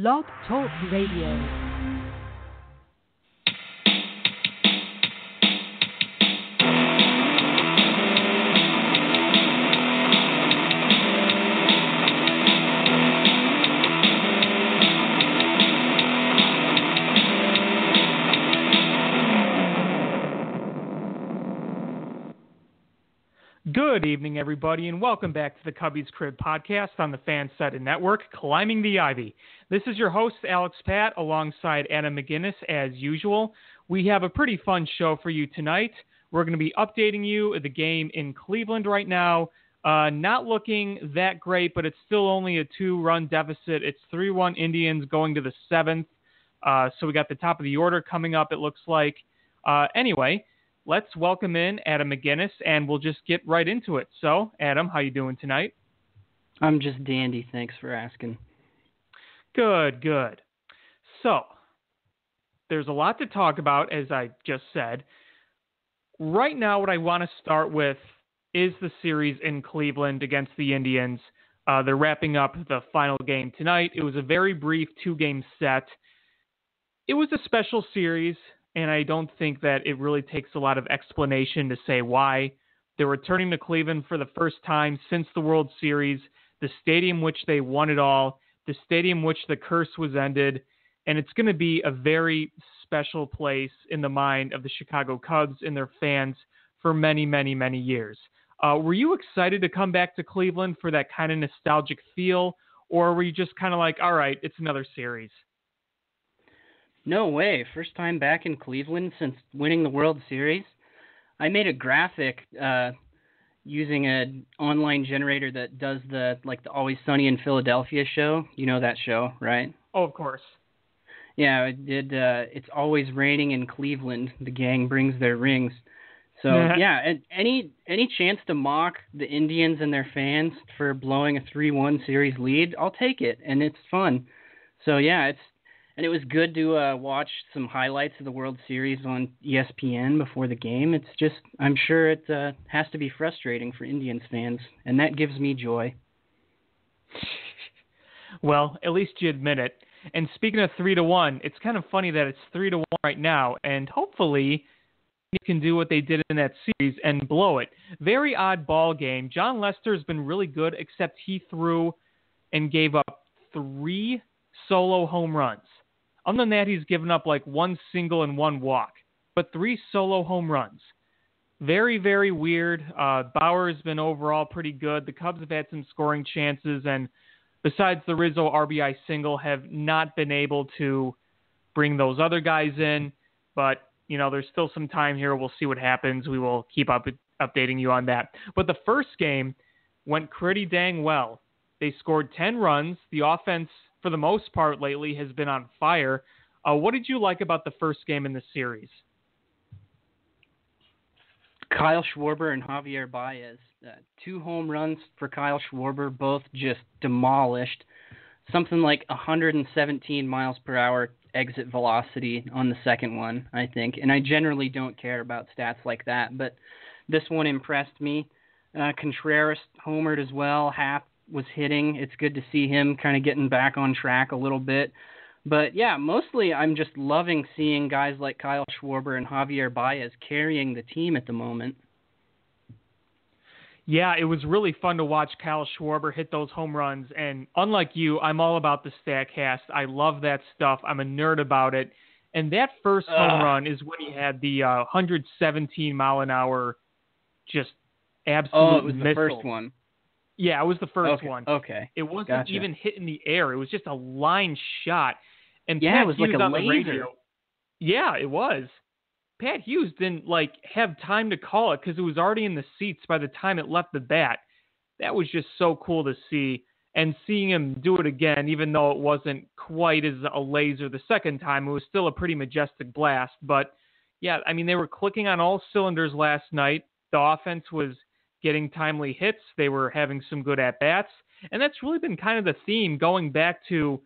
Blog Talk Radio. Good evening, everybody, and welcome back to the Cubbies Crib podcast on the Fansided Network, Climbing the Ivy. This is your host, Alex Pat, alongside Adam McGinnis, as usual. We have a pretty fun show for you tonight. We're going to be updating you the game in Cleveland right now. Uh, not looking that great, but it's still only a two run deficit. It's 3 1 Indians going to the seventh. Uh, so we got the top of the order coming up, it looks like. Uh, anyway, let's welcome in Adam McGinnis, and we'll just get right into it. So, Adam, how you doing tonight? I'm just dandy. Thanks for asking. Good, good. So, there's a lot to talk about, as I just said. Right now, what I want to start with is the series in Cleveland against the Indians. Uh, they're wrapping up the final game tonight. It was a very brief two game set. It was a special series and I don't think that it really takes a lot of explanation to say why. They're returning to Cleveland for the first time since the World Series, the stadium which they won it all, the stadium which the curse was ended, and it's going to be a very special place in the mind of the Chicago Cubs and their fans for many, many, many years. Uh, were you excited to come back to Cleveland for that kind of nostalgic feel, or were you just kind of like, all right, it's another series? No way. First time back in Cleveland since winning the World Series. I made a graphic uh, using an online generator that does the like the Always Sunny in Philadelphia show. You know that show, right? Oh, of course. Yeah, it did. Uh, it's always raining in Cleveland. The gang brings their rings. So yeah, and any any chance to mock the Indians and their fans for blowing a three-one series lead, I'll take it, and it's fun. So yeah, it's and it was good to uh, watch some highlights of the World Series on ESPN before the game. It's just, I'm sure it uh, has to be frustrating for Indians fans, and that gives me joy. well, at least you admit it. And speaking of three to one, it's kind of funny that it's three to one right now, and hopefully you can do what they did in that series and blow it. Very odd ball game. Jon Lester has been really good, except he threw and gave up three solo home runs. Other than that, he's given up like one single and one walk, but three solo home runs. Very, very weird. Uh, Bauer's been overall pretty good. The Cubs have had some scoring chances, and besides the Rizzo RBI single, have not been able to bring those other guys in. But you know, there's still some time here. We'll see what happens. We will keep up updating you on that. But the first game went pretty dang well. They scored 10 runs. The offense for the most part lately has been on fire. Uh, what did you like about the first game in the series? Kyle Schwarber and Javier Baez. Uh, two home runs for Kyle Schwarber, both just demolished. Something like 117 miles per hour exit velocity on the second one, I think. And I generally don't care about stats like that, but this one impressed me. Uh, Contreras homered as well, half was hitting. It's good to see him kind of getting back on track a little bit. But yeah, mostly I'm just loving seeing guys like Kyle Schwarber and Javier Baez carrying the team at the moment. Yeah, it was really fun to watch Kyle Schwarber hit those home runs. And unlike you, I'm all about the Statcast. I love that stuff. I'm a nerd about it. And that first home run is when he had the uh, 117 mile an hour, just absolute. Oh, it was missile. the first one. Yeah, it was the first okay. one. Okay. It wasn't gotcha. even hit in the air. It was just a line shot. And yeah, Pat it was Hughes like a on the laser. radio, yeah, it was. Pat Hughes didn't like have time to call it because it was already in the seats by the time it left the bat. That was just so cool to see. And seeing him do it again, even though it wasn't quite as a laser the second time, it was still a pretty majestic blast. But yeah, I mean, they were clicking on all cylinders last night. The offense was getting timely hits. They were having some good at bats. And that's really been kind of the theme going back to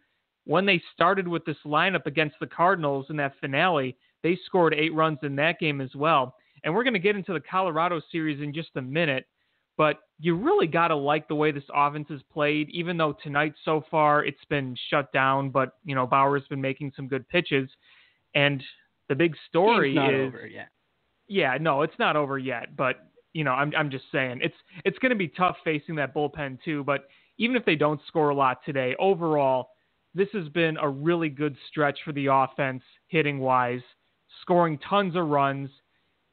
when they started with this lineup against the Cardinals in that finale. They scored eight runs in that game as well. And we're going to get into the Colorado series in just a minute. but you really got to like the way this offense is played, even though tonight so far it's been shut down, but, you know, Bauer's been making some good pitches. And the big story not is. over yet. Yeah, no, it's not over yet, but you know, I'm I'm just saying it's it's going to be tough facing that bullpen too. But even if they don't score a lot today, overall, this has been a really good stretch for the offense, hitting wise, scoring tons of runs,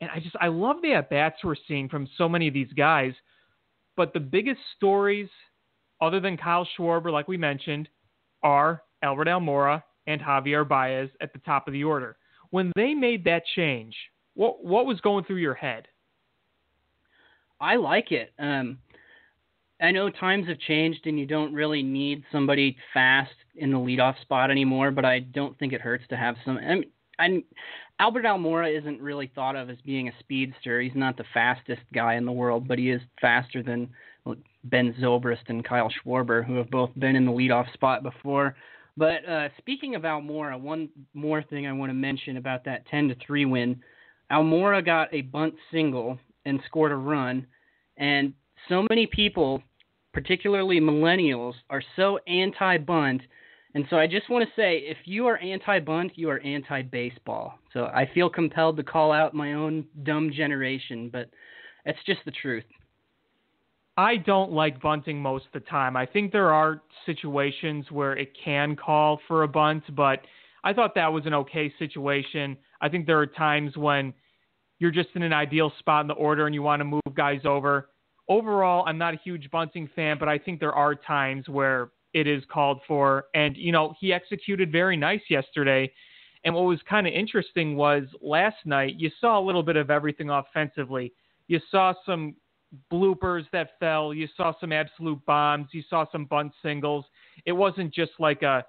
and I just I love the at bats we're seeing from so many of these guys. But the biggest stories, other than Kyle Schwarber, like we mentioned, are Albert Almora and Javier Baez at the top of the order. When they made that change, what what was going through your head? I like it. Um, I know times have changed and you don't really need somebody fast in the leadoff spot anymore, but I don't think it hurts to have some. I mean, I'm, Albert Almora isn't really thought of as being a speedster. He's not the fastest guy in the world, but he is faster than Ben Zobrist and Kyle Schwarber, who have both been in the leadoff spot before. But uh, speaking of Almora, one more thing I want to mention about that 10 to 3 win. Almora got a bunt single and scored a run. And so many people, particularly millennials, are so anti bunt. And so I just want to say if you are anti bunt, you are anti baseball. So I feel compelled to call out my own dumb generation, but it's just the truth. I don't like bunting most of the time. I think there are situations where it can call for a bunt, but I thought that was an okay situation. I think there are times when you're just in an ideal spot in the order and you want to move guys over. Overall, I'm not a huge bunting fan, but I think there are times where it is called for. And, you know, he executed very nice yesterday. And what was kind of interesting was last night, you saw a little bit of everything offensively. You saw some bloopers that fell. You saw some absolute bombs. You saw some bunt singles. It wasn't just like a,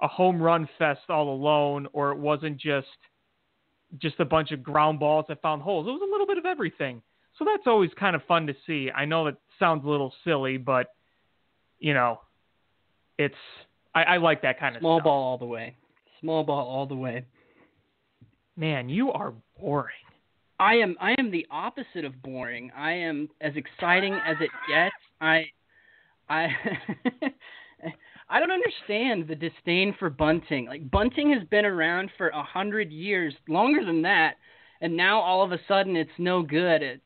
a home run fest all alone, or it wasn't just – just a bunch of ground balls that found holes. It was a little bit of everything. So that's always kind of fun to see. I know it sounds a little silly, but you know, it's I, I like that kind of small ball all the way. Small ball all the way. Man, you are boring. I am I am the opposite of boring. I am as exciting as it gets. I I I don't understand the disdain for bunting. Like bunting has been around for a hundred years, longer than that, and now all of a sudden it's no good. It,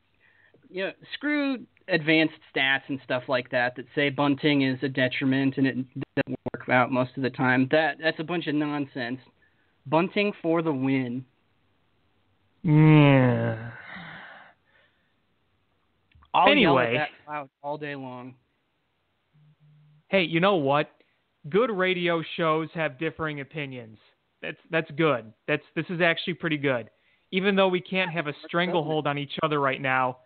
you know, screw advanced stats and stuff like that that say bunting is a detriment and it doesn't work out most of the time. That that's a bunch of nonsense. Bunting for the win. Yeah. I'll anyway, yell at that cloud all day long. Hey, you know what? Good radio shows have differing opinions. That's that's good. That's this is actually pretty good. Even though we can't have a stranglehold on each other right now,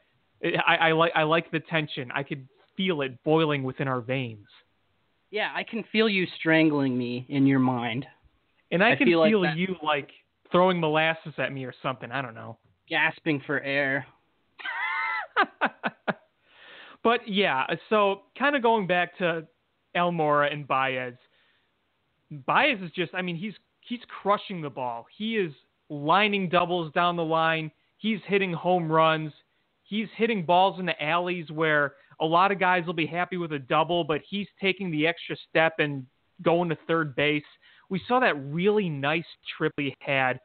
I, I like I like the tension. I could feel it boiling within our veins. Yeah, I can feel you strangling me in your mind. And I, I can feel, feel like you like throwing molasses at me or something. I don't know. Gasping for air. but yeah, so kind of going back to Almora and Baez. Baez is just I mean he's he's crushing the ball. He is lining doubles down the line. He's hitting home runs. He's hitting balls in the alleys where a lot of guys will be happy with a double, but he's taking the extra step and going to third base. We saw that really nice trip he had.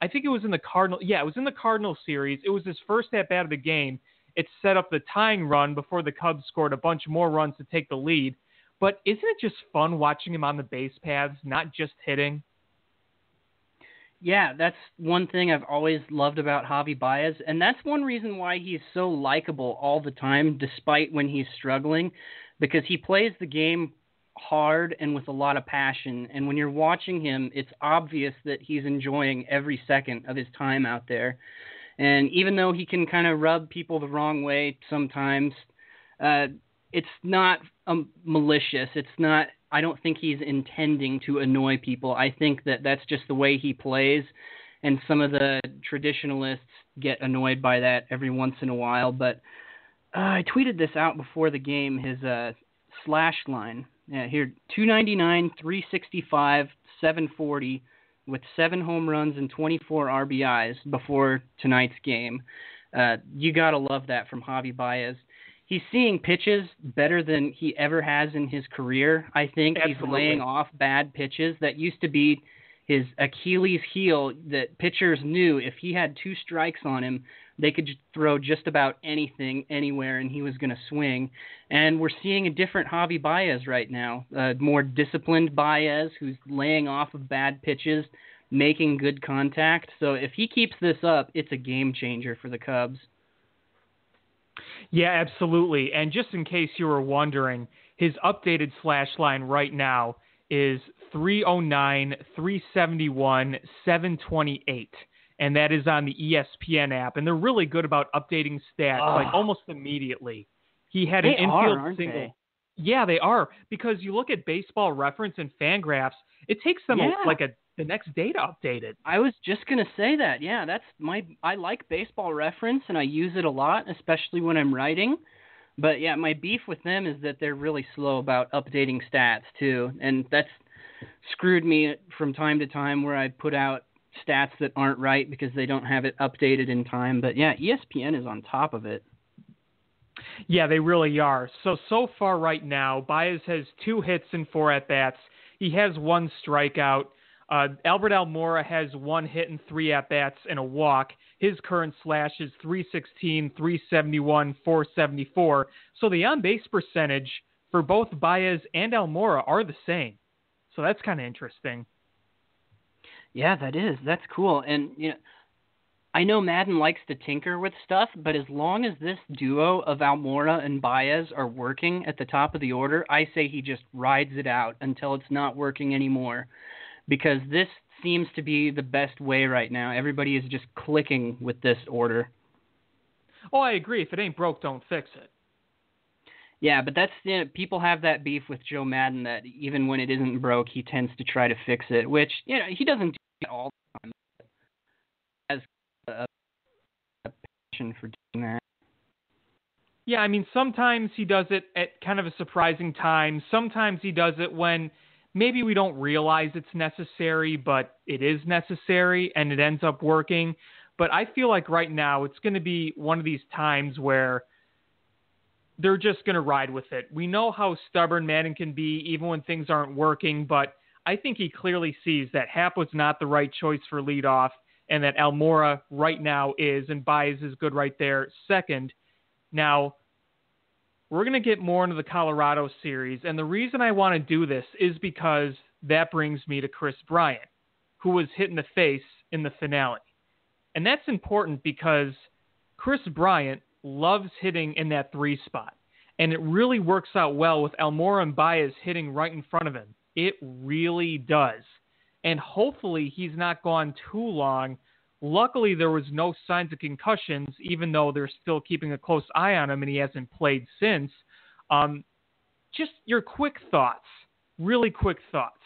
I think it was in the Cardinal. Yeah, it was in the Cardinal series. It was his first at bat of the game. It set up the tying run before the Cubs scored a bunch more runs to take the lead. But isn't it just fun watching him on the base paths, not just hitting? Yeah, that's one thing I've always loved about Javi Baez, and that's one reason why he's so likable all the time, despite when he's struggling, because he plays the game hard and with a lot of passion. And when you're watching him, it's obvious that he's enjoying every second of his time out there. And even though he can kind of rub people the wrong way sometimes, uh, it's not um, malicious. It's not. I don't think he's intending to annoy people. I think that that's just the way he plays, and some of the traditionalists get annoyed by that every once in a while. But uh, I tweeted this out before the game. His uh, slash line. Yeah, here 299, 365, 740 with seven home runs and 24 RBIs before tonight's game. Uh, you gotta love that from Javi Baez he's seeing pitches better than he ever has in his career. I think Absolutely. he's laying off bad pitches that used to be his Achilles heel that pitchers knew if he had two strikes on him, they could throw just about anything anywhere and he was going to swing. And we're seeing a different Javi Baez right now, a more disciplined Baez who's laying off of bad pitches, making good contact. So if he keeps this up, it's a game changer for the Cubs. Yeah, absolutely. And just in case you were wondering, his updated slash line right now is 309, 371, 728. And that is on the ESPN app. And they're really good about updating stats oh. like ah. almost immediately. He had they an infield are, single. They? Yeah, they are. Because you look at baseball reference and Fangraphs, it takes them yeah. a, like a the next data updated. I was just gonna say that. Yeah, that's my. I like baseball reference and I use it a lot, especially when I'm writing. But yeah, my beef with them is that they're really slow about updating stats too, and that's screwed me from time to time where I put out stats that aren't right because they don't have it updated in time. But yeah, ESPN is on top of it. Yeah, they really are. So so far right now, Baez has two hits and four at bats. He has one strikeout. Uh, Albert Almora has one hit and three at bats and a walk. His current slash is 316, 371, 474. So the on base percentage for both Baez and Almora are the same. So that's kind of interesting. Yeah, that is. That's cool. And you know, I know Maddon likes to tinker with stuff, but as long as this duo of Almora and Baez are working at the top of the order, I say he just rides it out until it's not working anymore. Because this seems to be the best way right now. Everybody is just clicking with this order. Oh, I agree. If it ain't broke, don't fix it. Yeah, but that's you know, people have that beef with Joe Maddon that even when it isn't broke, he tends to try to fix it, which you know he doesn't do all the time. Has a, a passion for doing that. Yeah, I mean sometimes he does it at kind of a surprising time. Sometimes he does it when maybe we don't realize it's necessary, but it is necessary and it ends up working. But I feel like right now it's going to be one of these times where they're just going to ride with it. We know how stubborn Maddon can be, even when things aren't working, but I think he clearly sees that Happ was not the right choice for leadoff and that Almora right now is, and Baez is good right there, second. Now, we're going to get more into the Colorado series, and the reason I want to do this is because that brings me to Kris Bryant, who was hit in the face in the finale. And that's important because Kris Bryant loves hitting in that three spot. And it really works out well with Almora and Baez hitting right in front of him. It really does. And hopefully he's not gone too long. Luckily, there was no signs of concussions, even though they're still keeping a close eye on him and he hasn't played since. Um, just your quick thoughts, really quick thoughts.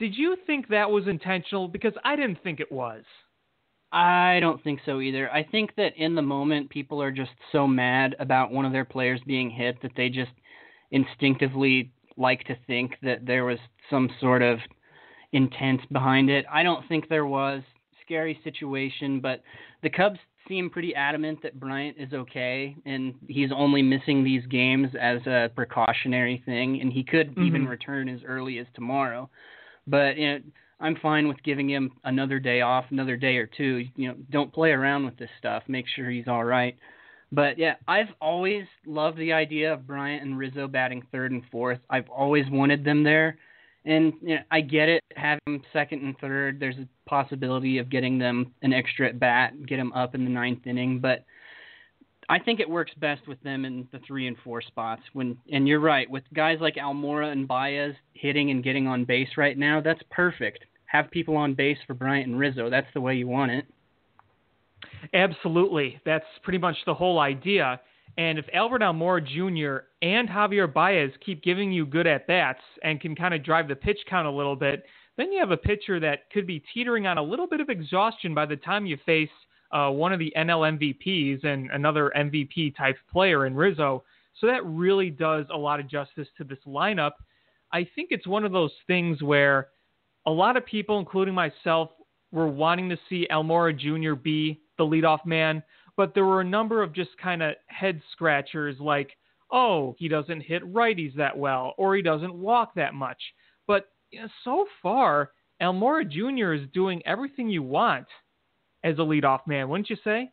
Did you think that was intentional? Because I didn't think it was. I don't think so either. I think that in the moment, people are just so mad about one of their players being hit that they just instinctively like to think that there was some sort of intent behind it. I don't think there was. Scary situation, but the Cubs seem pretty adamant that Bryant is okay and he's only missing these games as a precautionary thing, and he could mm-hmm. even return as early as tomorrow. But you know, I'm fine with giving him another day off, another day or two. You know, don't play around with this stuff. Make sure he's all right. But yeah, I've always loved the idea of Bryant and Rizzo batting third and fourth. I've always wanted them there. And you know, I get it, having second and third. There's a possibility of getting them an extra at bat, get them up in the ninth inning. But I think it works best with them in the three and four spots. When and you're right, with guys like Almora and Baez hitting and getting on base right now, that's perfect. Have people on base for Bryant and Rizzo. That's the way you want it. Absolutely, that's pretty much the whole idea. And if Albert Almora Jr. and Javier Baez keep giving you good at bats and can kind of drive the pitch count a little bit, then you have a pitcher that could be teetering on a little bit of exhaustion by the time you face uh, one of the NL MVPs and another MVP type player in Rizzo. So that really does a lot of justice to this lineup. I think it's one of those things where a lot of people, including myself, were wanting to see Almora Jr. be the leadoff man. But there were a number of just kind of head scratchers like, oh, he doesn't hit righties that well, or he doesn't walk that much. But you know, so far, Almora Jr. is doing everything you want as a leadoff man, wouldn't you say?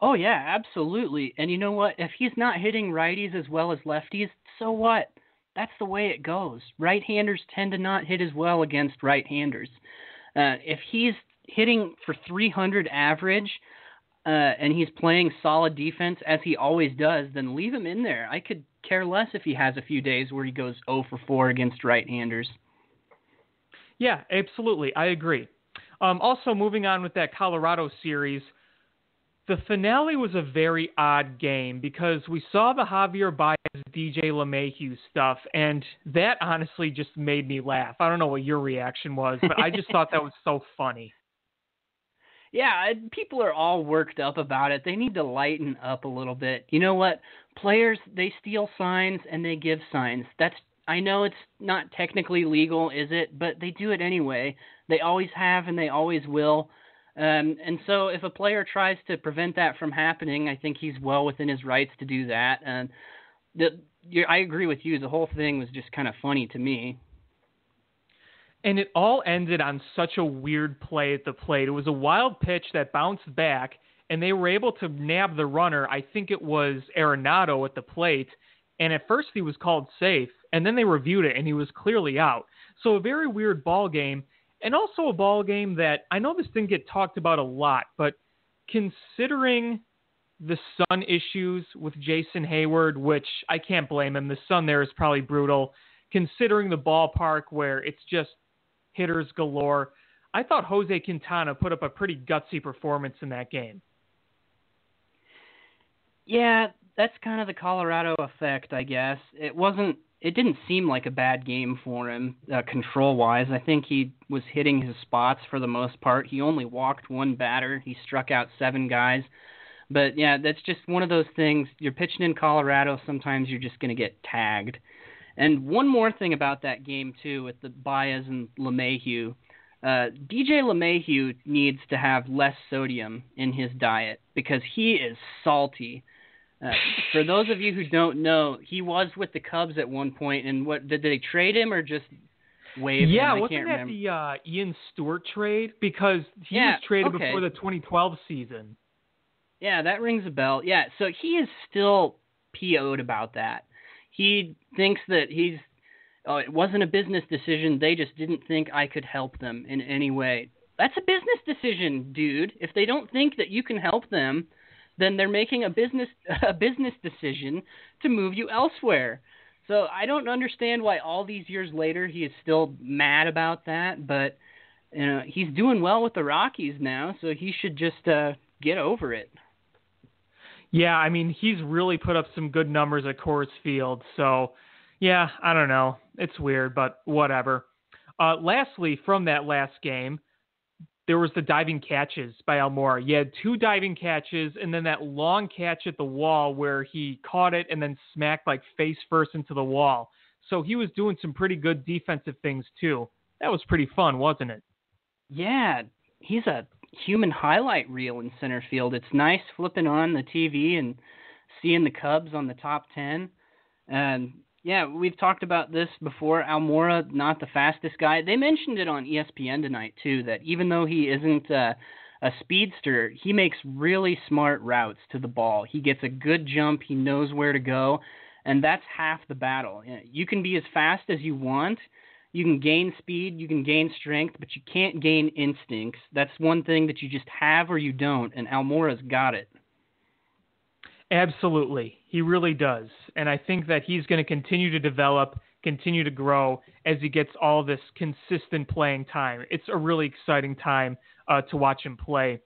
Oh yeah, absolutely. And you know what? If he's not hitting righties as well as lefties, so what? That's the way it goes. Right-handers tend to not hit as well against right-handers. Uh, if he's hitting for 300 average uh, and he's playing solid defense as he always does, then leave him in there. I could care less if he has a few days where he goes 0 for 4 against right-handers. Yeah, absolutely. I agree. Um, also, moving on with that Colorado series, the finale was a very odd game because we saw the Javier Baez DJ LeMahieu stuff, and that honestly just made me laugh. I don't know what your reaction was, but I just thought that was so funny. Yeah, people are all worked up about it. They need to lighten up a little bit. You know what? Players they steal signs and they give signs. That's I know it's not technically legal, is it? But they do it anyway. They always have and they always will. Um, and so if a player tries to prevent that from happening, I think he's well within his rights to do that. And the, I agree with you. The whole thing was just kind of funny to me. And it all ended on such a weird play at the plate. It was a wild pitch that bounced back, and they were able to nab the runner. I think it was Arenado at the plate. And at first he was called safe, and then they reviewed it, and he was clearly out. So a very weird ball game and also a ball game that I know this didn't get talked about a lot, but considering the sun issues with Jason Heyward, which I can't blame him, the sun there is probably brutal. Considering the ballpark where it's just hitters galore, I thought Jose Quintana put up a pretty gutsy performance in that game. Yeah, that's kind of the Colorado effect, I guess. It wasn't it didn't seem like a bad game for him uh, control wise. I think he was hitting his spots for the most part. He only walked one batter. He struck out seven guys. But yeah, that's just one of those things. You're pitching in Colorado, sometimes you're just going to get tagged. And one more thing about that game too, with the Baez and LeMahieu, uh, DJ LeMahieu needs to have less sodium in his diet because he is salty. Uh, for those of you who don't know, he was with the Cubs at one point, and what did they trade him or just waive yeah, him? I wasn't can't that remember. the uh, Ian Stewart trade? Because he Yeah, was traded okay. before the 2012 season. Yeah, that rings a bell. Yeah, so he is still PO'd about that. He thinks that he's. Oh, it wasn't a business decision. They just didn't think I could help them in any way. That's a business decision, dude. If they don't think that you can help them, then they're making a business a business decision to move you elsewhere. So I don't understand why all these years later he is still mad about that, but you know, he's doing well with the Rockies now, so he should just uh get over it. Yeah, I mean, he's really put up some good numbers at Coors Field. So, yeah, I don't know. It's weird, but whatever. Uh, lastly, from that last game, there was the diving catches by Almora. You had two diving catches, and then that long catch at the wall where he caught it and then smacked like face first into the wall. So he was doing some pretty good defensive things too. That was pretty fun, wasn't it? Yeah, he's a human highlight reel in center field. It's nice flipping on the TV and seeing the Cubs on the top 10. And yeah, we've talked about this before. Almora, not the fastest guy. They mentioned it on ESPN tonight too. That even though he isn't a speedster, he makes really smart routes to the ball. He gets a good jump. He knows where to go, and that's half the battle. You can be as fast as you want. You can gain speed, you can gain strength, but you can't gain instincts. That's one thing that you just have or you don't, and Almora's got it. Absolutely. He really does. And I think that he's going to continue to develop, continue to grow as he gets all this consistent playing time. It's a really exciting time uh, to watch him play.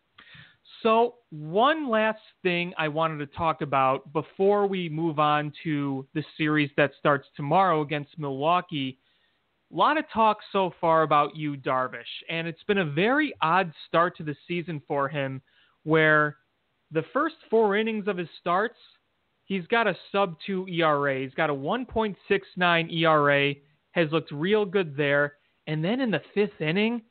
So, one last thing I wanted to talk about before we move on to the series that starts tomorrow against Milwaukee. A lot of talk so far about you, Darvish, and it's been a very odd start to the season for him where the first four innings of his starts, he's got a sub 2 ERA. He's got a 1.69 ERA, has looked real good there. And then in the fifth inning,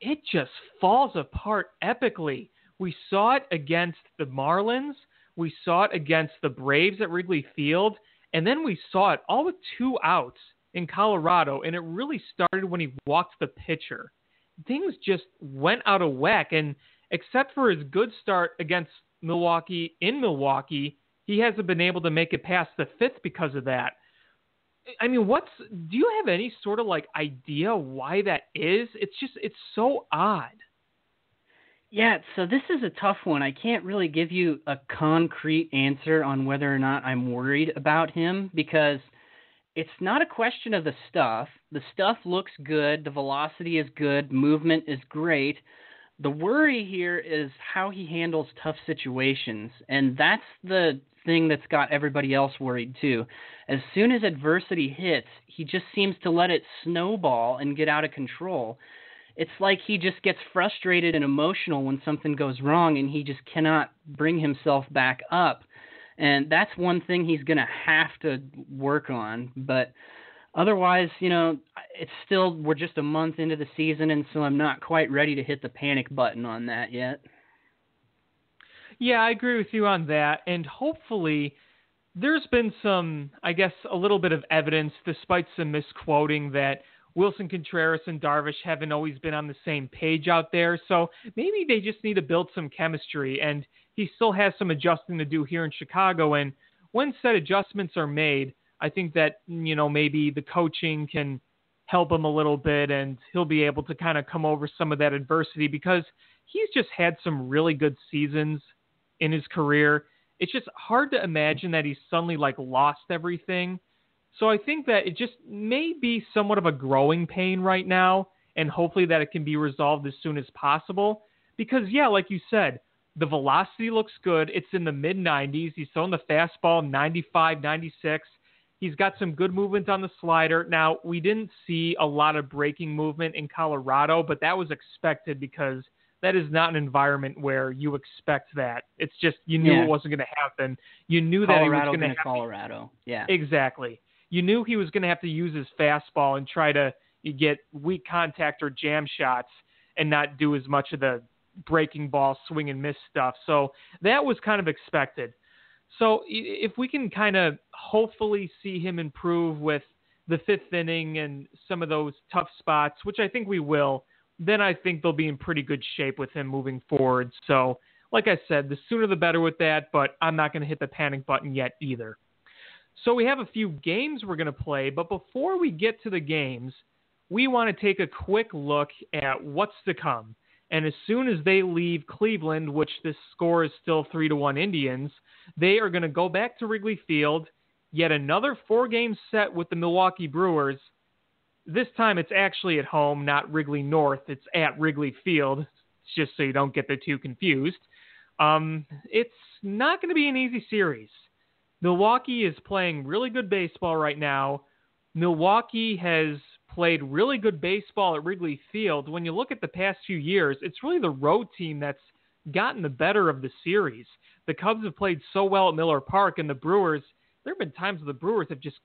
it just falls apart epically. We saw it against the Marlins We saw it against the Braves at Wrigley Field, and then we saw it all with two outs in Colorado, and it really started when he walked the pitcher. Things just went out of whack, and except for his good start against Milwaukee in Milwaukee, he hasn't been able to make it past the fifth because of that. I mean, what's do you have any sort of like idea why that is? It's just it's so odd. Yeah, so this is a tough one. I can't really give you a concrete answer on whether or not I'm worried about him because it's not a question of the stuff. The stuff looks good, the velocity is good, movement is great. The worry here is how he handles tough situations, and that's the thing that's got everybody else worried too. As soon as adversity hits, he just seems to let it snowball and get out of control. It's like he just gets frustrated and emotional when something goes wrong and he just cannot bring himself back up. And that's one thing he's going to have to work on, but otherwise, you know, it's still we're just a month into the season and so I'm not quite ready to hit the panic button on that yet. Yeah, I agree with you on that. And hopefully, there's been some, I guess, a little bit of evidence, despite some misquoting, that Willson Contreras and Darvish haven't always been on the same page out there. So maybe they just need to build some chemistry. And he still has some adjusting to do here in Chicago. And when said adjustments are made, I think that, you know, maybe the coaching can help him a little bit and he'll be able to kind of come over some of that adversity because he's just had some really good seasons in his career. It's just hard to imagine that he's suddenly like lost everything. So I think that it just may be somewhat of a growing pain right now, and hopefully that it can be resolved as soon as possible. Because yeah, like you said, the velocity looks good. It's in the mid 90s. He's throwing the fastball 95, 96. He's got some good movement on the slider. Now, we didn't see a lot of breaking movement in Colorado, but that was expected because that is not an environment where you expect that. It's just you knew yeah. it wasn't going to happen. You knew Colorado that he was going to Colorado. Yeah. Exactly. You knew he was going to have to use his fastball and try to get weak contact or jam shots and not do as much of the breaking ball swing and miss stuff. So that was kind of expected. So if we can kind of hopefully see him improve with the fifth inning and some of those tough spots, which I think we will, then I think they'll be in pretty good shape with him moving forward. So, like I said, the sooner the better with that, but I'm not going to hit the panic button yet either. So, we have a few games we're going to play, but before we get to the games, we want to take a quick look at what's to come. And as soon as they leave Cleveland, which this score is still 3 to 1 Indians, they are going to go back to Wrigley Field, yet another four game set with the Milwaukee Brewers this time it's actually at home, not Wrigley North. It's at Wrigley Field, just so you don't get the two confused. Um, it's not going to be an easy series. Milwaukee is playing really good baseball right now. Milwaukee has played really good baseball at Wrigley Field. When you look at the past few years, it's really the road team that's gotten the better of the series. The Cubs have played so well at Miller Park, and the Brewers, there have been times the Brewers have just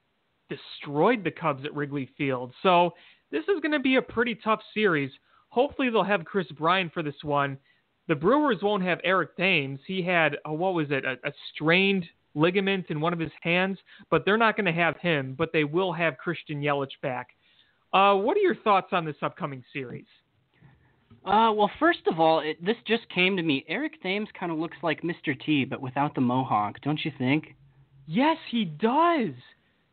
destroyed the Cubs at Wrigley Field. So this is going to be a pretty tough series. Hopefully they'll have Kris Bryant for this one. The Brewers won't have Eric Thames. He had a, what was it, a, a strained ligament in one of his hands, but they're not going to have him. But they will have Christian Yelich back. Uh, what are your thoughts on this upcoming series? Uh, well, first of all, it, this just came to me. Eric Thames kind of looks like Mr. T, but without the mohawk, don't you think? Yes, he does.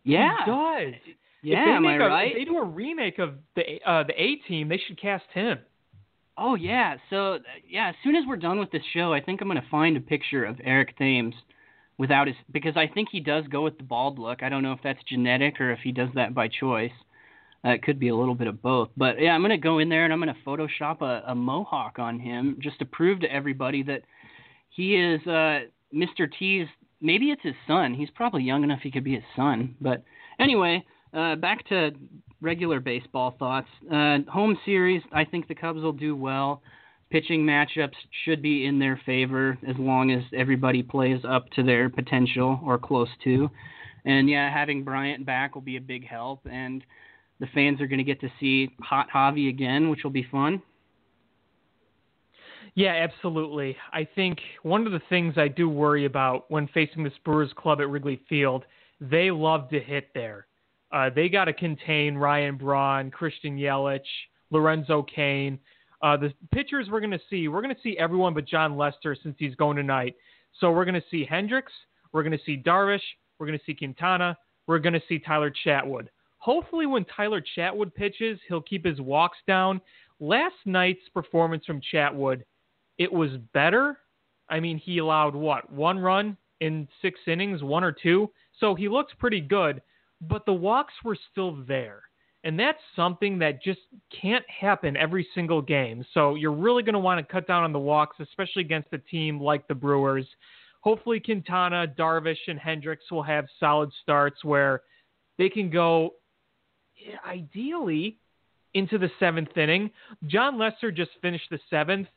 Yeah, he does. Yeah, am I a, right? If they do a remake of the uh, the A Team, they should cast him. Oh yeah, so yeah, as soon as we're done with this show, I think I'm gonna find a picture of Eric Thames without his because I think he does go with the bald look. I don't know if that's genetic or if he does that by choice. Uh, it could be a little bit of both. But yeah, I'm gonna go in there and I'm gonna Photoshop a, a mohawk on him just to prove to everybody that he is uh, Mr. T's maybe it's his son. He's probably young enough he could be his son. But anyway, uh, back to regular baseball thoughts. Uh, home series, I think the Cubs will do well. Pitching matchups should be in their favor as long as everybody plays up to their potential or close to. And yeah, having Bryant back will be a big help. And the fans are going to get to see Hot Javi again, which will be fun. Yeah, absolutely. I think one of the things I do worry about when facing this Brewers club at Wrigley Field, they love to hit there. Uh, they got to contain Ryan Braun, Christian Yelich, Lorenzo Cain. Uh, the pitchers we're going to see, we're going to see everyone but Jon Lester since he's going tonight. So we're going to see Hendricks, we're going to see Darvish, we're going to see Quintana, we're going to see Tyler Chatwood. Hopefully, when Tyler Chatwood pitches, he'll keep his walks down. Last night's performance from Chatwood, it was better. I mean, he allowed what one run in six innings, one or two, so he looks pretty good. But the walks were still there. And that's something that just can't happen every single game. So you're really going to want to cut down on the walks, especially against a team like the Brewers. Hopefully, Quintana, Darvish, and Hendricks will have solid starts where they can go, ideally, into the seventh inning. Jon Lester just finished the seventh,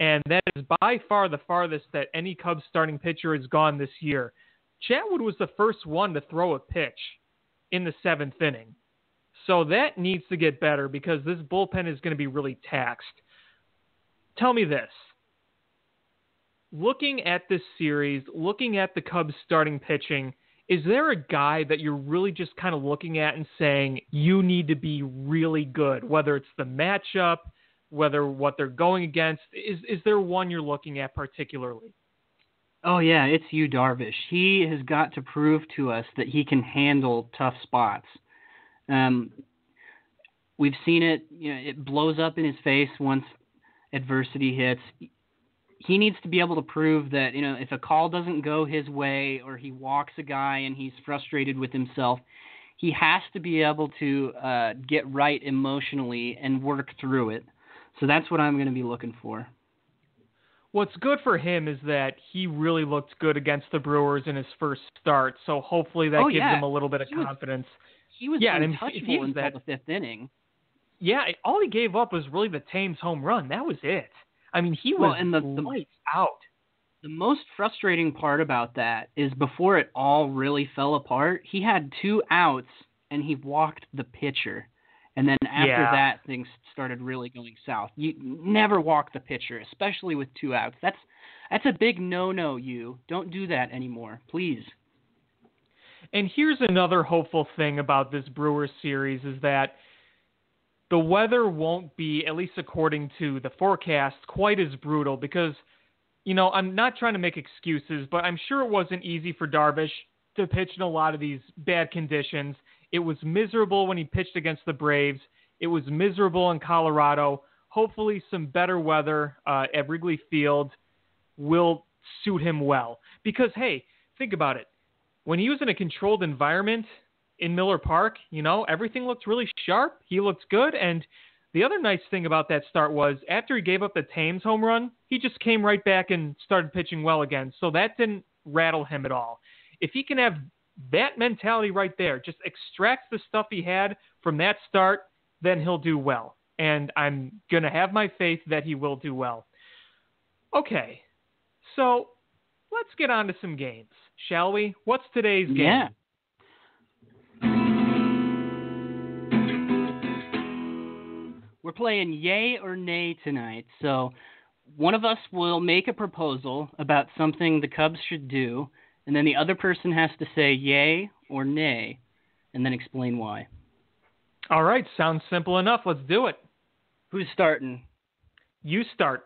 and that is by far the farthest that any Cubs starting pitcher has gone this year. Chatwood was the first one to throw a pitch in the seventh inning. So that needs to get better because this bullpen is going to be really taxed. Tell me this. Looking at this series, looking at the Cubs starting pitching, is there a guy that you're really just kind of looking at and saying you need to be really good, whether it's the matchup, whether what they're going against? Is is there one you're looking at particularly? Oh yeah, it's Yu Darvish. He has got to prove to us that he can handle tough spots. Um, we've seen it. You know, it blows up in his face once adversity hits. He needs to be able to prove that you know if a call doesn't go his way or he walks a guy and he's frustrated with himself, he has to be able to uh, get right emotionally and work through it. So that's what I'm going to be looking for. What's good for him is that he really looked good against the Brewers in his first start. So hopefully that oh, gives yeah. him a little bit of he was, confidence. He was yeah, untouchable until that, the fifth inning. Yeah, all he gave up was really the Thames home run. That was it. I mean, he was well, and the, the lights out. The most frustrating part about that is before it all really fell apart, he had two outs and he walked the pitcher. And then after Yeah. that, things started really going south. You never walk the pitcher, especially with two outs. That's that's a big no-no. You don't do that anymore, please. And here's another hopeful thing about this Brewers series is that the weather won't be, at least according to the forecast, quite as brutal because, you know, I'm not trying to make excuses, but I'm sure it wasn't easy for Darvish to pitch in a lot of these bad conditions. It was miserable when he pitched against the Braves. It was miserable in Colorado. Hopefully, some better weather uh, at Wrigley Field will suit him well. Because, hey, think about it when he was in a controlled environment in Miller Park, you know, everything looked really sharp. He looked good. And the other nice thing about that start was after he gave up the Thames home run, he just came right back and started pitching well again. So that didn't rattle him at all. If he can have that mentality right there, just extracts the stuff he had from that start, then he'll do well. And I'm going to have my faith that he will do well. Okay. So let's get on to some games, shall we? What's today's game? Yeah. We're playing yay or nay tonight. So one of us will make a proposal about something the Cubs should do, and then the other person has to say yay or nay, and then explain why. All right, sounds simple enough. Let's do it. Who's starting? You start.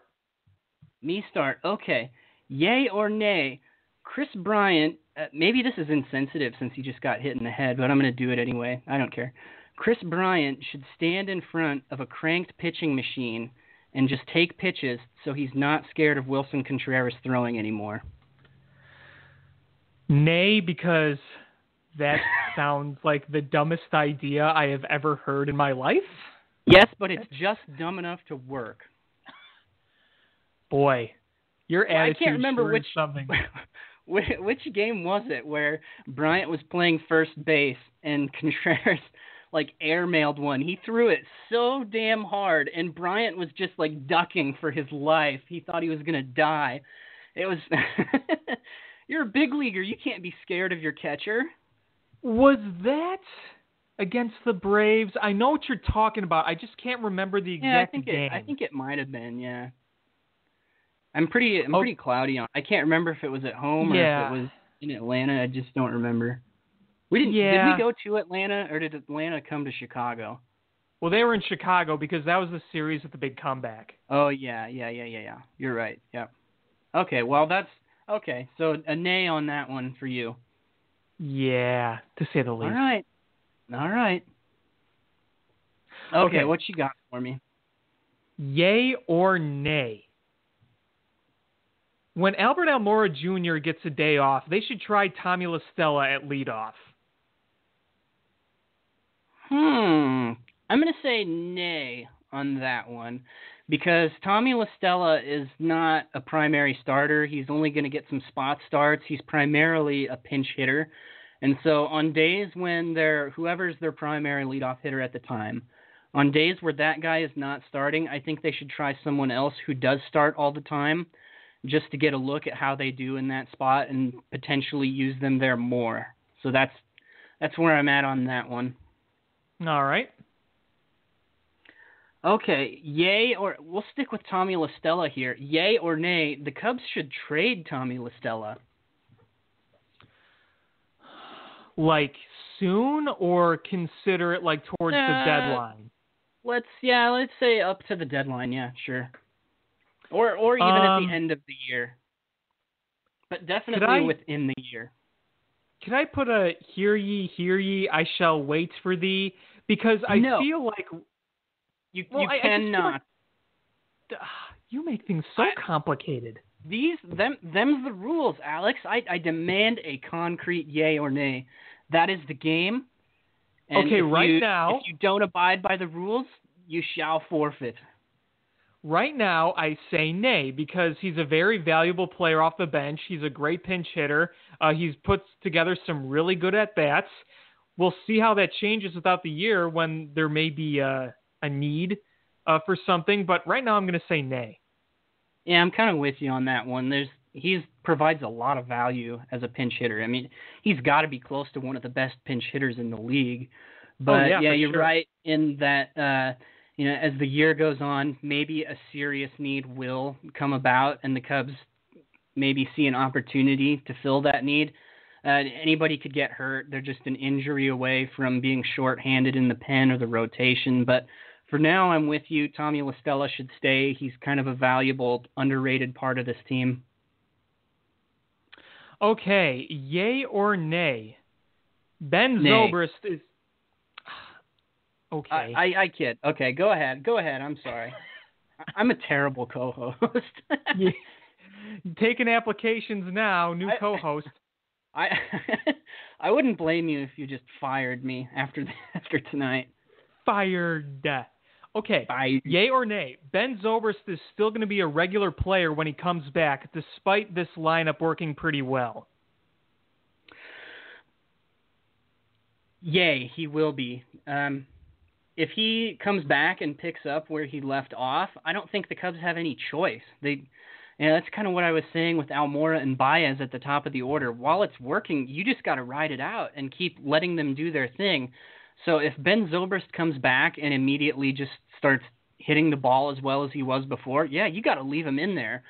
Me start. Okay. Yay or nay? Kris Bryant. Uh, maybe this is insensitive since he just got hit in the head, but I'm going to do it anyway. I don't care. Kris Bryant should stand in front of a cranked pitching machine and just take pitches so he's not scared of Willson Contreras throwing anymore. Nay, because that sounds like the dumbest idea I have ever heard in my life. Yes, but it's just dumb enough to work. Boy, your Well, I can't remember which something. Which, which game was it where Bryant was playing first base and Contreras like airmailed one? He threw it so damn hard, and Bryant was just like ducking for his life. He thought he was gonna die. It was. You're a big leaguer. You can't be scared of your catcher. Was that against the Braves? I know what you're talking about. I just can't remember the exact Yeah, I think game. it. I think it might have been. Yeah. I'm pretty I'm Oh. pretty cloudy on. I can't remember if it was at home or Yeah. if it was in Atlanta. I just don't remember. We didn't. Did we go to Atlanta or did Atlanta come to Chicago? Well, they were in Chicago because that was the series with the big comeback. Oh yeah, yeah, yeah, yeah, yeah. You're right. Yep. Okay. Well, that's okay. So a nay on that one for you. Yeah, to say the least. All right. All right. Okay, Okay. What you got for me? Yay or nay? When Albert Almora Jr. gets a day off, they should try Tommy La Stella at leadoff. Hmm. I'm going to say nay on that one because Tommy La Stella is not a primary starter. He's only going to get some spot starts. He's primarily a pinch hitter. And so on days when they're whoever's their primary leadoff hitter at the time, on days where that guy is not starting, I think they should try someone else who does start all the time just to get a look at how they do in that spot and potentially use them there more. So that's that's where I'm at on that one. All right. Okay, yay or we'll stick with Tommy La Stella here. Yay or nay, the Cubs should trade Tommy La Stella. Like soon or consider it like towards the Uh, deadline? Let's yeah, let's say up to the deadline. Yeah, sure. Or or even at Um, the end of the year. But I- definitely within the year. Can I put a hear ye, hear ye, I shall wait for thee? Because I No. feel like You Well, you I- I cannot. like- ah, you make things so I- complicated. These them them's the rules, Alex. I I demand a concrete yay or nay. That is the game. And Okay, right you- now- if you don't abide by the rules, you shall forfeit. Right now, I say nay because he's a very valuable player off the bench. He's a great pinch hitter. Uh, he's put together some really good at bats. We'll see how that changes without the year when there may be uh, a need uh, for something. But right now, I'm going to say nay. Yeah, I'm kind of with you on that one. There's he's provides a lot of value as a pinch hitter. I mean, he's got to be close to one of the best pinch hitters in the league. But Oh, yeah, for you're sure. right in that uh you know, as the year goes on, maybe a serious need will come about and the Cubs maybe see an opportunity to fill that need. Uh, anybody could get hurt. They're just an injury away from being short-handed in the pen or the rotation. But for now, I'm with you. Tommy La Stella should stay. He's kind of a valuable, underrated part of this team. Okay, yay or nay? Ben Nay. Zobrist is. Okay. I, I, I kid. Okay, go ahead. Go ahead. I'm sorry. I'm a terrible co-host. Yeah. Taking applications now, new I- co-host. I I wouldn't blame you if you just fired me after after tonight. Fired. Okay. I Yay or nay? Ben Zobrist is still going to be a regular player when he comes back, despite this lineup working pretty well. Yay, he will be. Um, if he comes back and picks up where he left off, I don't think the Cubs have any choice. They, that's kind of what I was saying with Almora and Baez at the top of the order. While it's working, you just got to ride it out and keep letting them do their thing. So if Ben Zobrist comes back and immediately just starts hitting the ball as well as he was before, yeah, you got to leave him in there.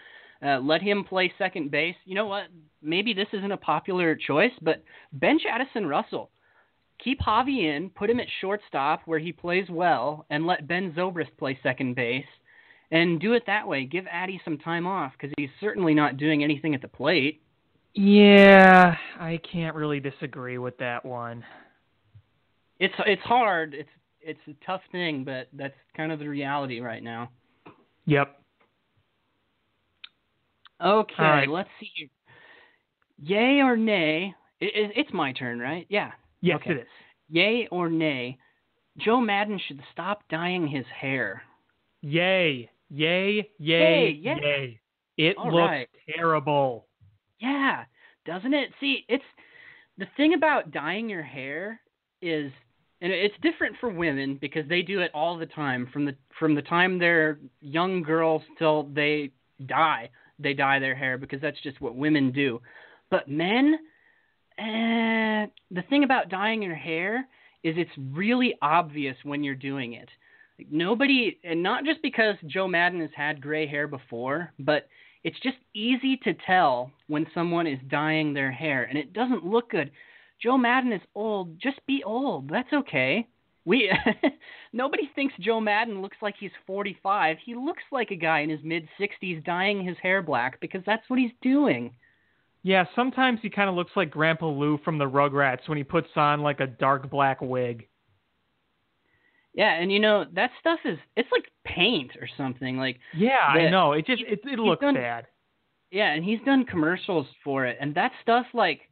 Uh, let him play second base. You know what? Maybe this isn't a popular choice, but bench Addison Russell keep Javi in, put him at shortstop where he plays well, and let Ben Zobrist play second base, and do it that way. Give Addy some time off because he's certainly not doing anything at the plate. Yeah, I can't really disagree with that one. It's it's hard. It's it's a tough thing, but that's kind of the reality right now. Yep. Okay, right. let's see. Yay or nay? It, it, it's my turn, right? Yeah. Yes, Okay. it is. Yay or nay? Joe Maddon should stop dyeing his hair. Yay. Yay. Yay. Yay. Yay. It All looks right. terrible. Yeah, doesn't it? See, it's the thing about dyeing your hair is and it's different for women because they do it all the time from the from the time they're young girls till they die. They dye their hair because that's just what women do. But men, eh, the thing about dyeing your hair is it's really obvious when you're doing it. Like nobody, and not just because Joe Maddon has had gray hair before, but it's just easy to tell when someone is dyeing their hair, and it doesn't look good. Joe Maddon is old. Just be old. That's okay. We nobody thinks Joe Maddon looks like he's 45. He looks like a guy in his mid 60s dyeing his hair black because that's what he's doing. Yeah, sometimes he kind of looks like Grandpa Lou from the Rugrats when he puts on like a dark black wig. Yeah, and you know that stuff is it's like paint or something. Like Yeah, the- I know. It just it, it looks done- bad. Yeah, and he's done commercials for it, and that stuff like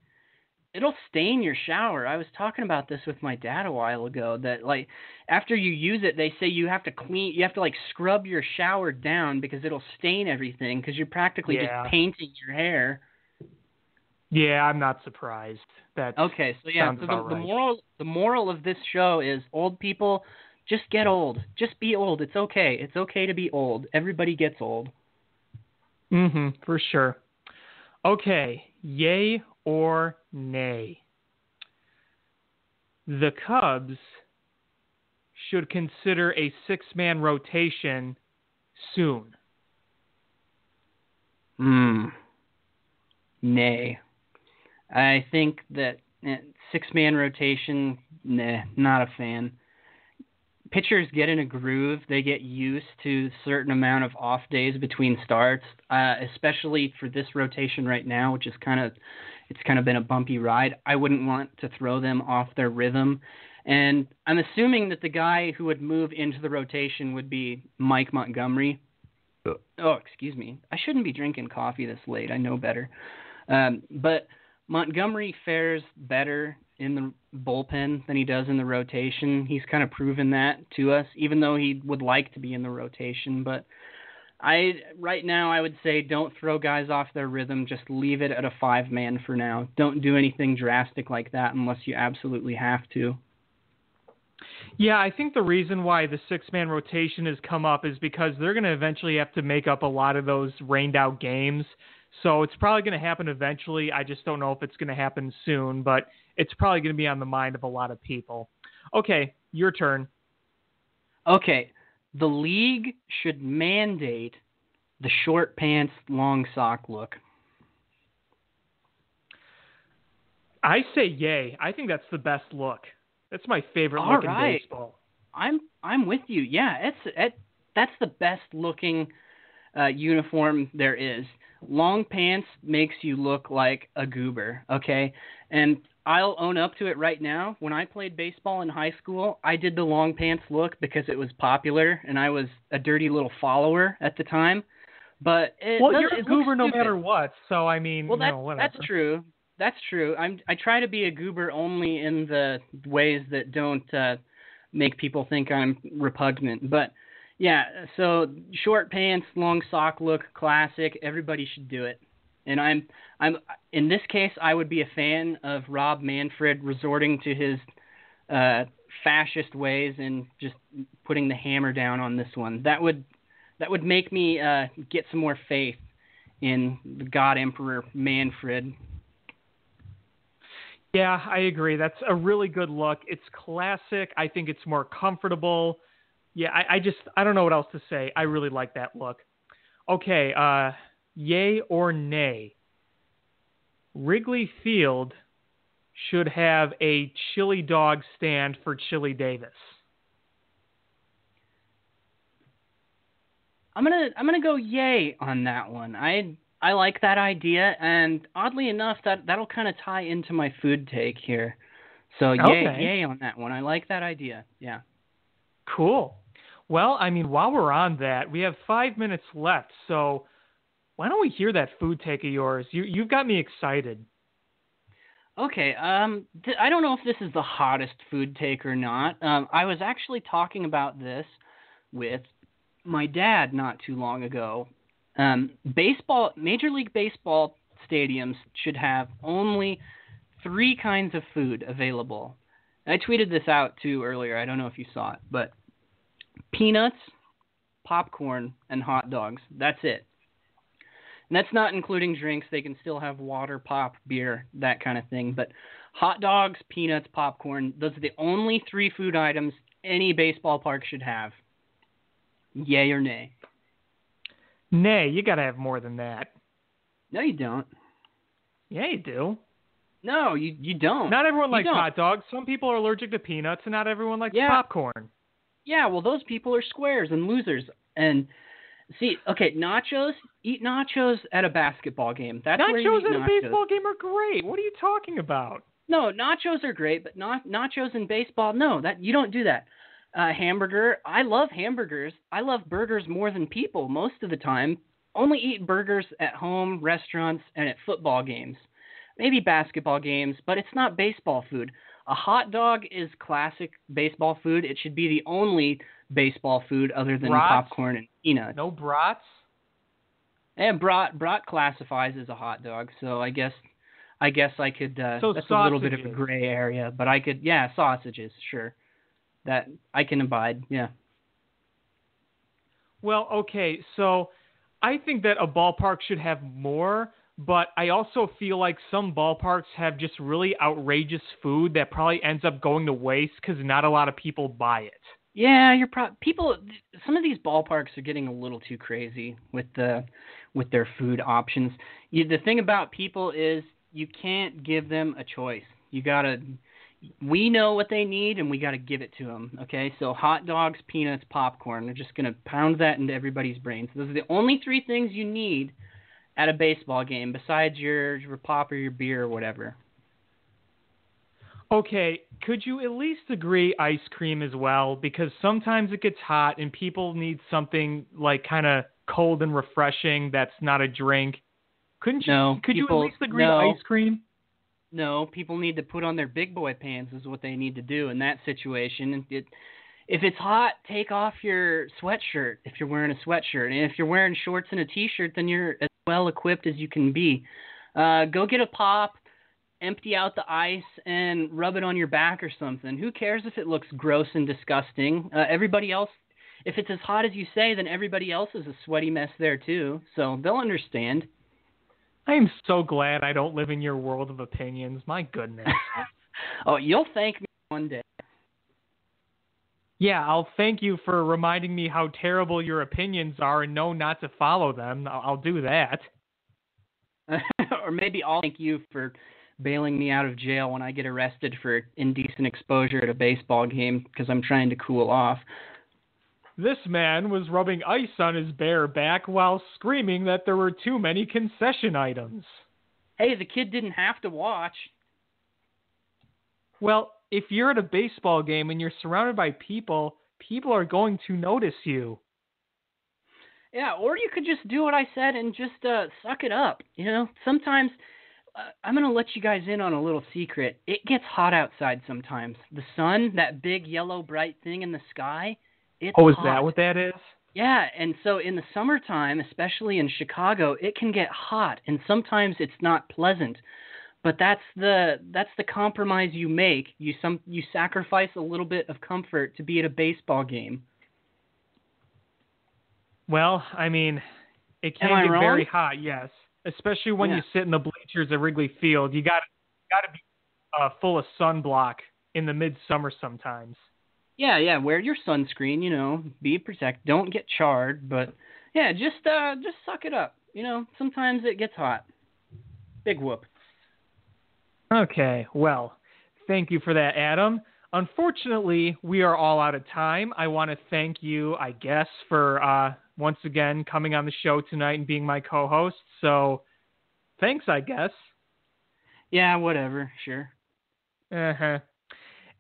it'll stain your shower. I was talking about this with my dad a while ago. That like after you use it, they say you have to clean, you have to like scrub your shower down because it'll stain everything because you're practically Yeah. just painting your hair. Yeah, I'm not surprised. That Okay, so yeah, so the, about the moral the moral of this show is old people just get old. Just be old. It's okay. It's okay to be old. Everybody gets old. Mhm, for sure. Okay, yay or nay? The Cubs should consider a six-man rotation soon. Hmm. Nay. I think that eh, six man rotation, nah, not a fan. Pitchers get in a groove. They get used to a certain amount of off days between starts, uh, especially for this rotation right now, which is kind of it's kind of been a bumpy ride. I wouldn't want to throw them off their rhythm. And I'm assuming that the guy who would move into the rotation would be Mike Montgomery. Oh, excuse me. I shouldn't be drinking coffee this late. I know better. Um, but Montgomery fares better in the bullpen than he does in the rotation. He's kind of proven that to us, even though he would like to be in the rotation. But I right now I would say don't throw guys off their rhythm. Just leave it at a five man for now. Don't do anything drastic like that unless you absolutely have to. Yeah, I think the reason why the six-man rotation has come up is because they're going to eventually have to make up a lot of those rained-out games. So it's probably going to happen eventually. I just don't know if it's going to happen soon, but it's probably going to be on the mind of a lot of people. Okay, your turn. Okay, the league should mandate the short pants, long sock look. I say yay. I think that's the best look. That's my favorite All look right. in baseball. I'm I'm with you. Yeah, it's it, that's the best looking uh, uniform there is. Long pants makes you look like a goober, okay? And I'll own up to it right now. When I played baseball in high school, I did the long pants look because it was popular and I was a dirty little follower at the time. But it Well, you're a goober no stupid. matter what. So I mean, Well, that's know, that's true. That's true. I'm I try to be a goober only in the ways that don't uh, make people think I'm repugnant. But yeah, so short pants, long sock look, classic. Everybody should do it. And I'm I'm in this case I would be a fan of Rob Manfred resorting to his uh, fascist ways and just putting the hammer down on this one. That would that would make me uh, get some more faith in the God Emperor Manfred. Yeah, I agree. That's a really good look. It's classic. I think it's more comfortable. Yeah, I, I just I don't know what else to say. I really like that look. Okay, uh, yay or nay? Wrigley Field should have a chili dog stand for Chili Davis. I'm gonna I'm gonna go yay on that one. I I like that idea, and oddly enough, that that'll kind of tie into my food take here. So yay Okay. yay on that one. I like that idea. Yeah. Cool. Well, I mean, while we're on that, we have five minutes left. So why don't we hear that food take of yours? You you've got me excited. Okay. Um, th- I don't know if this is the hottest food take or not. Um, I was actually talking about this with my dad not too long ago. Um, baseball, Major League Baseball stadiums should have only three kinds of food available. I tweeted this out too earlier. I don't know if you saw it, but peanuts, popcorn, and hot dogs. That's it. And that's not including drinks. They can still have water, pop, beer, that kind of thing. But hot dogs, peanuts, popcorn, those are the only three food items any baseball park should have. Yay or nay? Nay, you got to have more than that. No, you don't. Yeah, you do. No, you you don't. Not everyone likes hot dogs. Some people are allergic to peanuts, and not everyone likes Yeah. popcorn. Yeah, well, those people are squares and losers. And see, okay, nachos. Eat nachos at a basketball game. That's where you nachos eat at a baseball game are great. What are you talking about? No, nachos are great, but not nachos in baseball. No, that you don't do that. Uh, hamburger. I love hamburgers. I love burgers more than people most of the time. Only eat burgers at home, restaurants, and at football games. Maybe basketball games, but it's not baseball food. A hot dog is classic baseball food. It should be the only baseball food other than Brats? popcorn and peanuts. No brats. And brat brat classifies as a hot dog, so I guess I guess I could. Uh, So that's a little bit of a gray area, but I could. Yeah, sausages, sure. That I can abide. Yeah. Well, okay, so I think that a ballpark should have more, but I also feel like some ballparks have just really outrageous food that probably ends up going to waste because not a lot of people buy it. Yeah, you're pro- people. Some of these ballparks are getting a little too crazy with the with their food options. You, the thing about people is you can't give them a choice. You gotta. We know what they need, and we gotta give it to them. Okay, so hot dogs, peanuts, popcorn. They're just gonna pound that into everybody's brains. Those are the only three things you need at a baseball game, besides your your pop or your beer or whatever. Okay, could you at least agree ice cream as well? Because sometimes it gets hot and people need something like kind of cold and refreshing that's not a drink. Couldn't you? No, could people- you at least agree no. to ice cream? No, people need to put on their big boy pants is what they need to do in that situation. And it, if it's hot, take off your sweatshirt if you're wearing a sweatshirt, and if you're wearing shorts and a t-shirt, then you're well equipped as you can be. Uh, go get a pop, empty out the ice, and rub it on your back or something. Who cares if it looks gross and disgusting? Uh, everybody else, if it's as hot as you say, then everybody else is a sweaty mess there too. So they'll understand. I am so glad I don't live in your world of opinions. My goodness. oh, you'll thank me one day. Yeah, I'll thank you for reminding me how terrible your opinions are and know not to follow them. I'll, I'll do that. or maybe I'll thank you for bailing me out of jail when I get arrested for indecent exposure at a baseball game because I'm trying to cool off. This man was rubbing ice on his bare back while screaming that there were too many concession items. Hey, the kid didn't have to watch. Well, if you're at a baseball game and you're surrounded by people, people are going to notice you. Yeah, or you could just do what I said and just uh suck it up. You know, sometimes uh, I'm gonna let you guys in on a little secret. It gets hot outside sometimes. The sun, that big yellow bright thing in the sky, it's Oh, is hot. that what that is? Yeah, and so in the summertime, especially in Chicago, it can get hot and sometimes it's not pleasant. But that's the that's the compromise you make. You some you sacrifice a little bit of comfort to be at a baseball game. Well, I mean, it can get wrong? very hot, yes. Especially when Yeah. you sit in the bleachers at Wrigley Field. You got got to be uh, full of sunblock in the midsummer sometimes. Yeah, yeah, wear your sunscreen, you know, be protect, don't get charred, but yeah, just uh just suck it up. You know, sometimes it gets hot. Big whoop. Okay, well, thank you for that, Adam. Unfortunately, we are all out of time. I want to thank you, I guess, for uh, once again coming on the show tonight and being my co-host. So, thanks, I guess. Yeah, whatever, sure. Uh-huh.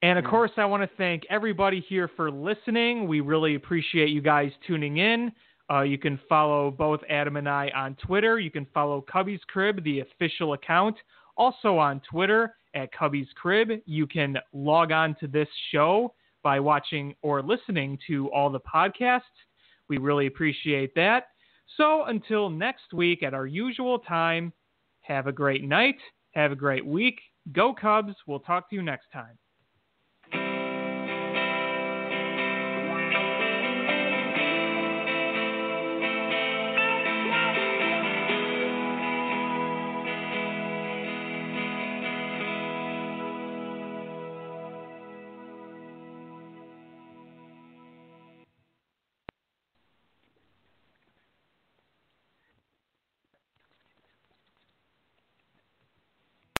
And of Yeah. course, I want to thank everybody here for listening. We really appreciate you guys tuning in. Uh, you can follow both Adam and I on Twitter. You can follow Cubbies Crib, the official account, also on Twitter at Cubbies Crib. You can log on to this show by watching or listening to all the podcasts. We really appreciate that. So until next week at our usual time, have a great night. Have a great week. Go Cubs. We'll talk to you next time.